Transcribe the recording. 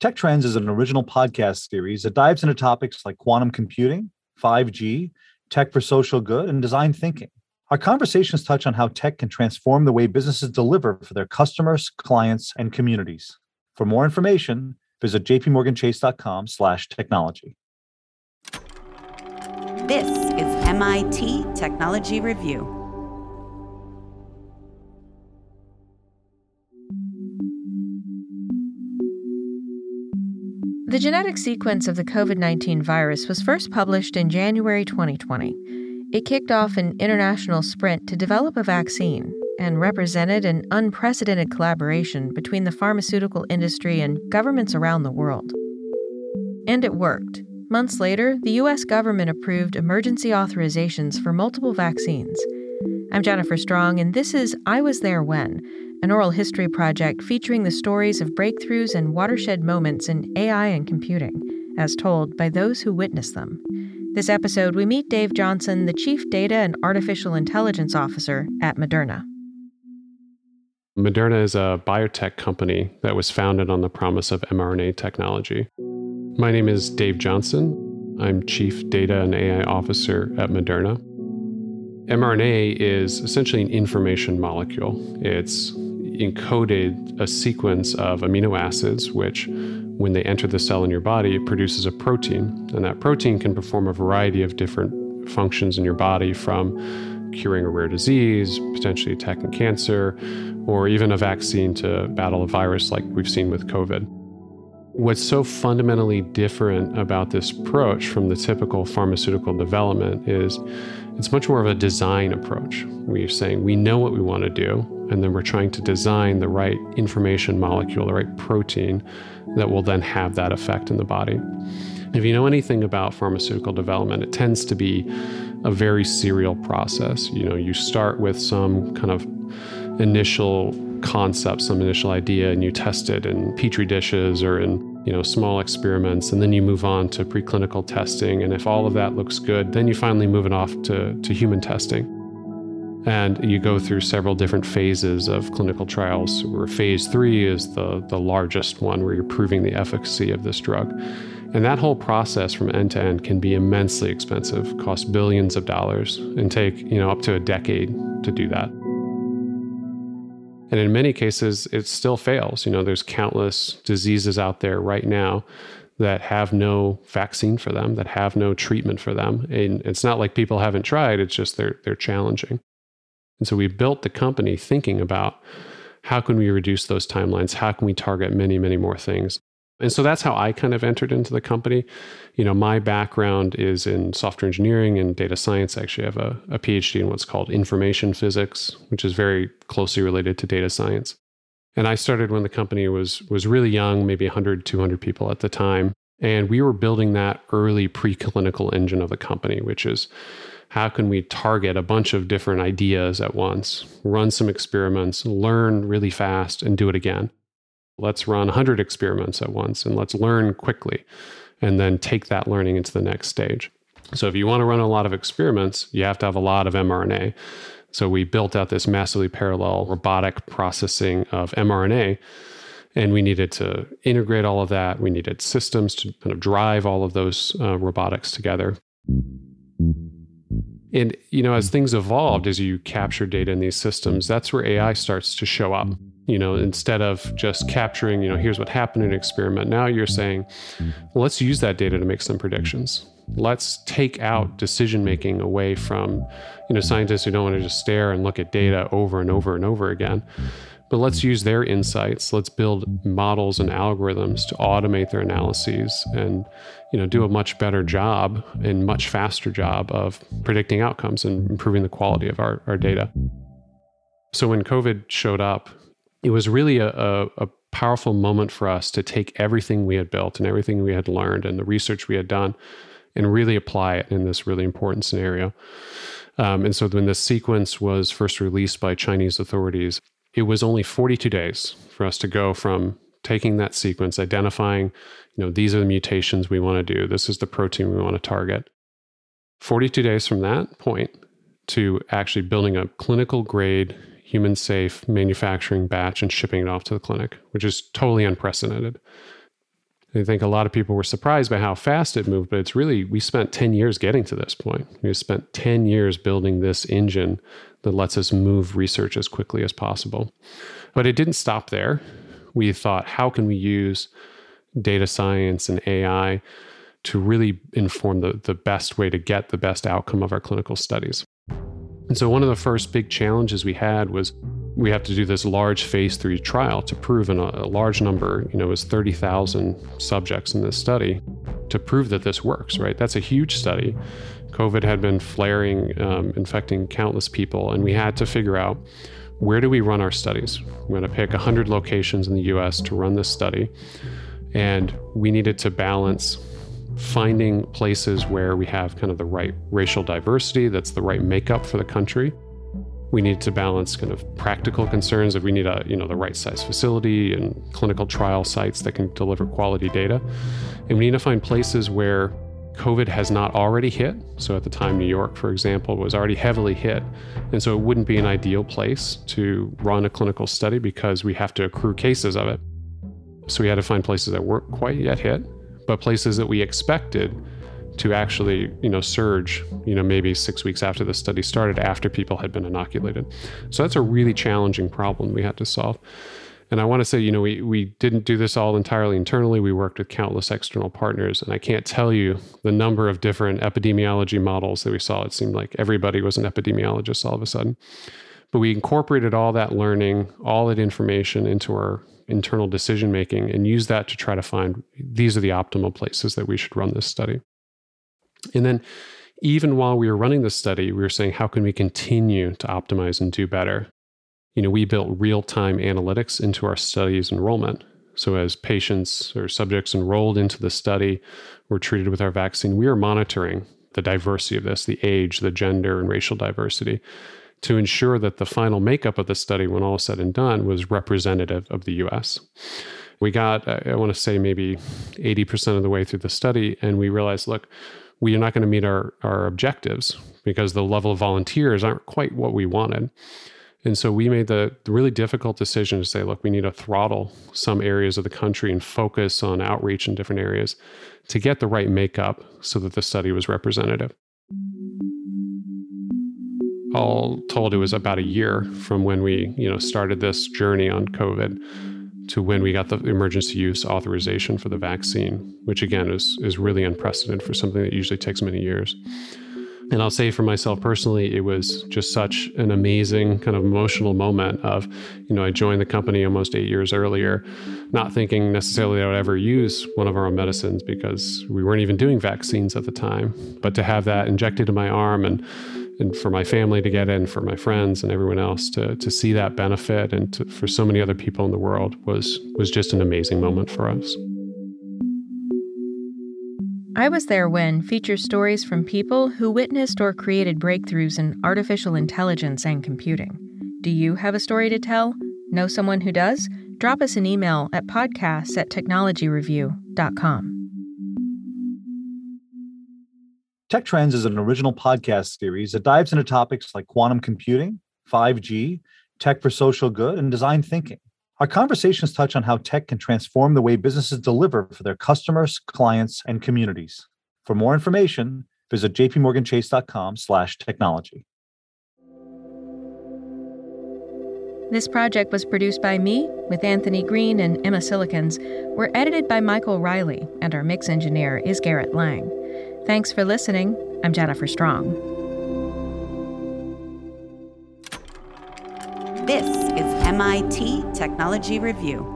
Tech Trends is an original podcast series that dives into topics like quantum computing, 5G, tech for social good, and design thinking. Our conversations touch on how tech can transform the way businesses deliver for their customers, clients, and communities. For more information, visit jpmorganchase.com slash technology. This is MIT Technology Review. The genetic sequence of the COVID 19 virus was first published in January 2020. It kicked off an international sprint to develop a vaccine and represented an unprecedented collaboration between the pharmaceutical industry and governments around the world. And it worked. Months later, the U.S. government approved emergency authorizations for multiple vaccines. I'm Jennifer Strong, and this is I Was There When an oral history project featuring the stories of breakthroughs and watershed moments in AI and computing, as told by those who witnessed them. This episode, we meet Dave Johnson, the Chief Data and Artificial Intelligence Officer at Moderna. Moderna is a biotech company that was founded on the promise of mRNA technology. My name is Dave Johnson. I'm Chief Data and AI Officer at Moderna. mRNA is essentially an information molecule. It's encoded a sequence of amino acids, which, when they enter the cell in your body, it produces a protein. And that protein can perform a variety of different functions in your body from curing a rare disease, potentially attacking cancer, or even a vaccine to battle a virus like we've seen with COVID. What's so fundamentally different about this approach from the typical pharmaceutical development is it's much more of a design approach. We're saying we know what we want to do, and then we're trying to design the right information molecule, the right protein that will then have that effect in the body. If you know anything about pharmaceutical development, it tends to be a very serial process. You know, you start with some kind of initial concept, some initial idea, and you test it in petri dishes or in you know small experiments, and then you move on to preclinical testing. And if all of that looks good, then you finally move it off to, to human testing. And you go through several different phases of clinical trials, where phase three is the, the largest one, where you're proving the efficacy of this drug. And that whole process from end to end can be immensely expensive, cost billions of dollars, and take you know up to a decade to do that. And in many cases, it still fails. You know, there's countless diseases out there right now that have no vaccine for them, that have no treatment for them. And it's not like people haven't tried, it's just they're they're challenging. And so we built the company thinking about how can we reduce those timelines? How can we target many, many more things? And so that's how I kind of entered into the company. You know, my background is in software engineering and data science. I actually have a, a PhD in what's called information physics, which is very closely related to data science. And I started when the company was was really young, maybe 100, 200 people at the time. And we were building that early preclinical engine of the company, which is how can we target a bunch of different ideas at once, run some experiments, learn really fast, and do it again? Let's run 100 experiments at once and let's learn quickly and then take that learning into the next stage. So, if you want to run a lot of experiments, you have to have a lot of mRNA. So, we built out this massively parallel robotic processing of mRNA. And we needed to integrate all of that. We needed systems to kind of drive all of those uh, robotics together. And you know, as things evolved, as you capture data in these systems, that's where AI starts to show up. You know, instead of just capturing, you know, here's what happened in an experiment. Now you're saying, well, let's use that data to make some predictions. Let's take out decision making away from, you know, scientists who don't want to just stare and look at data over and over and over again but let's use their insights let's build models and algorithms to automate their analyses and you know do a much better job and much faster job of predicting outcomes and improving the quality of our, our data so when covid showed up it was really a, a, a powerful moment for us to take everything we had built and everything we had learned and the research we had done and really apply it in this really important scenario um, and so when the sequence was first released by Chinese authorities, it was only 42 days for us to go from taking that sequence, identifying, you know, these are the mutations we want to do, this is the protein we want to target. 42 days from that point to actually building a clinical grade, human safe manufacturing batch and shipping it off to the clinic, which is totally unprecedented. I think a lot of people were surprised by how fast it moved, but it's really, we spent 10 years getting to this point. We spent 10 years building this engine that lets us move research as quickly as possible. But it didn't stop there. We thought, how can we use data science and AI to really inform the, the best way to get the best outcome of our clinical studies? And so, one of the first big challenges we had was we have to do this large phase three trial to prove in a, a large number, you know, was 30,000 subjects in this study to prove that this works, right? That's a huge study. COVID had been flaring, um, infecting countless people, and we had to figure out where do we run our studies? We're going to pick 100 locations in the US to run this study. And we needed to balance finding places where we have kind of the right racial diversity, that's the right makeup for the country, we need to balance kind of practical concerns that we need a you know the right size facility and clinical trial sites that can deliver quality data. And we need to find places where covid has not already hit. So at the time new york for example was already heavily hit. And so it wouldn't be an ideal place to run a clinical study because we have to accrue cases of it. So we had to find places that weren't quite yet hit but places that we expected to actually, you know, surge, you know, maybe six weeks after the study started, after people had been inoculated. So that's a really challenging problem we had to solve. And I want to say, you know, we, we didn't do this all entirely internally. We worked with countless external partners. And I can't tell you the number of different epidemiology models that we saw. It seemed like everybody was an epidemiologist all of a sudden. But we incorporated all that learning, all that information into our internal decision making and used that to try to find these are the optimal places that we should run this study. And then, even while we were running the study, we were saying, how can we continue to optimize and do better? You know, we built real time analytics into our study's enrollment. So, as patients or subjects enrolled into the study were treated with our vaccine, we are monitoring the diversity of this, the age, the gender, and racial diversity to ensure that the final makeup of the study, when all said and done, was representative of the US. We got, uh, I want to say, maybe 80% of the way through the study, and we realized look, we are not going to meet our, our objectives because the level of volunteers aren't quite what we wanted. And so we made the, really difficult decision to say, look, we need to throttle some areas of the country and focus on outreach in different areas to get the right makeup so that the study was representative. All told, it was about a year from when we, you know, started this journey on COVID to when we got the emergency use authorization for the vaccine, which again is is really unprecedented for something that usually takes many years. And I'll say for myself personally, it was just such an amazing kind of emotional moment of, you know, I joined the company almost eight years earlier, not thinking necessarily I would ever use one of our own medicines because we weren't even doing vaccines at the time. But to have that injected in my arm and and for my family to get in, for my friends and everyone else to to see that benefit, and to, for so many other people in the world was was just an amazing moment for us. I was there when features stories from people who witnessed or created breakthroughs in artificial intelligence and computing. Do you have a story to tell? Know someone who does? Drop us an email at podcasts at technologyreview.com. Tech Trends is an original podcast series that dives into topics like quantum computing, 5G, tech for social good, and design thinking. Our conversations touch on how tech can transform the way businesses deliver for their customers, clients, and communities. For more information, visit jpmorganchase.com slash technology. This project was produced by me with Anthony Green and Emma Cillekens. We're edited by Michael Reilly, and our mix engineer is Garrett Lang. Thanks for listening. I'm Jennifer Strong. This is MIT Technology Review.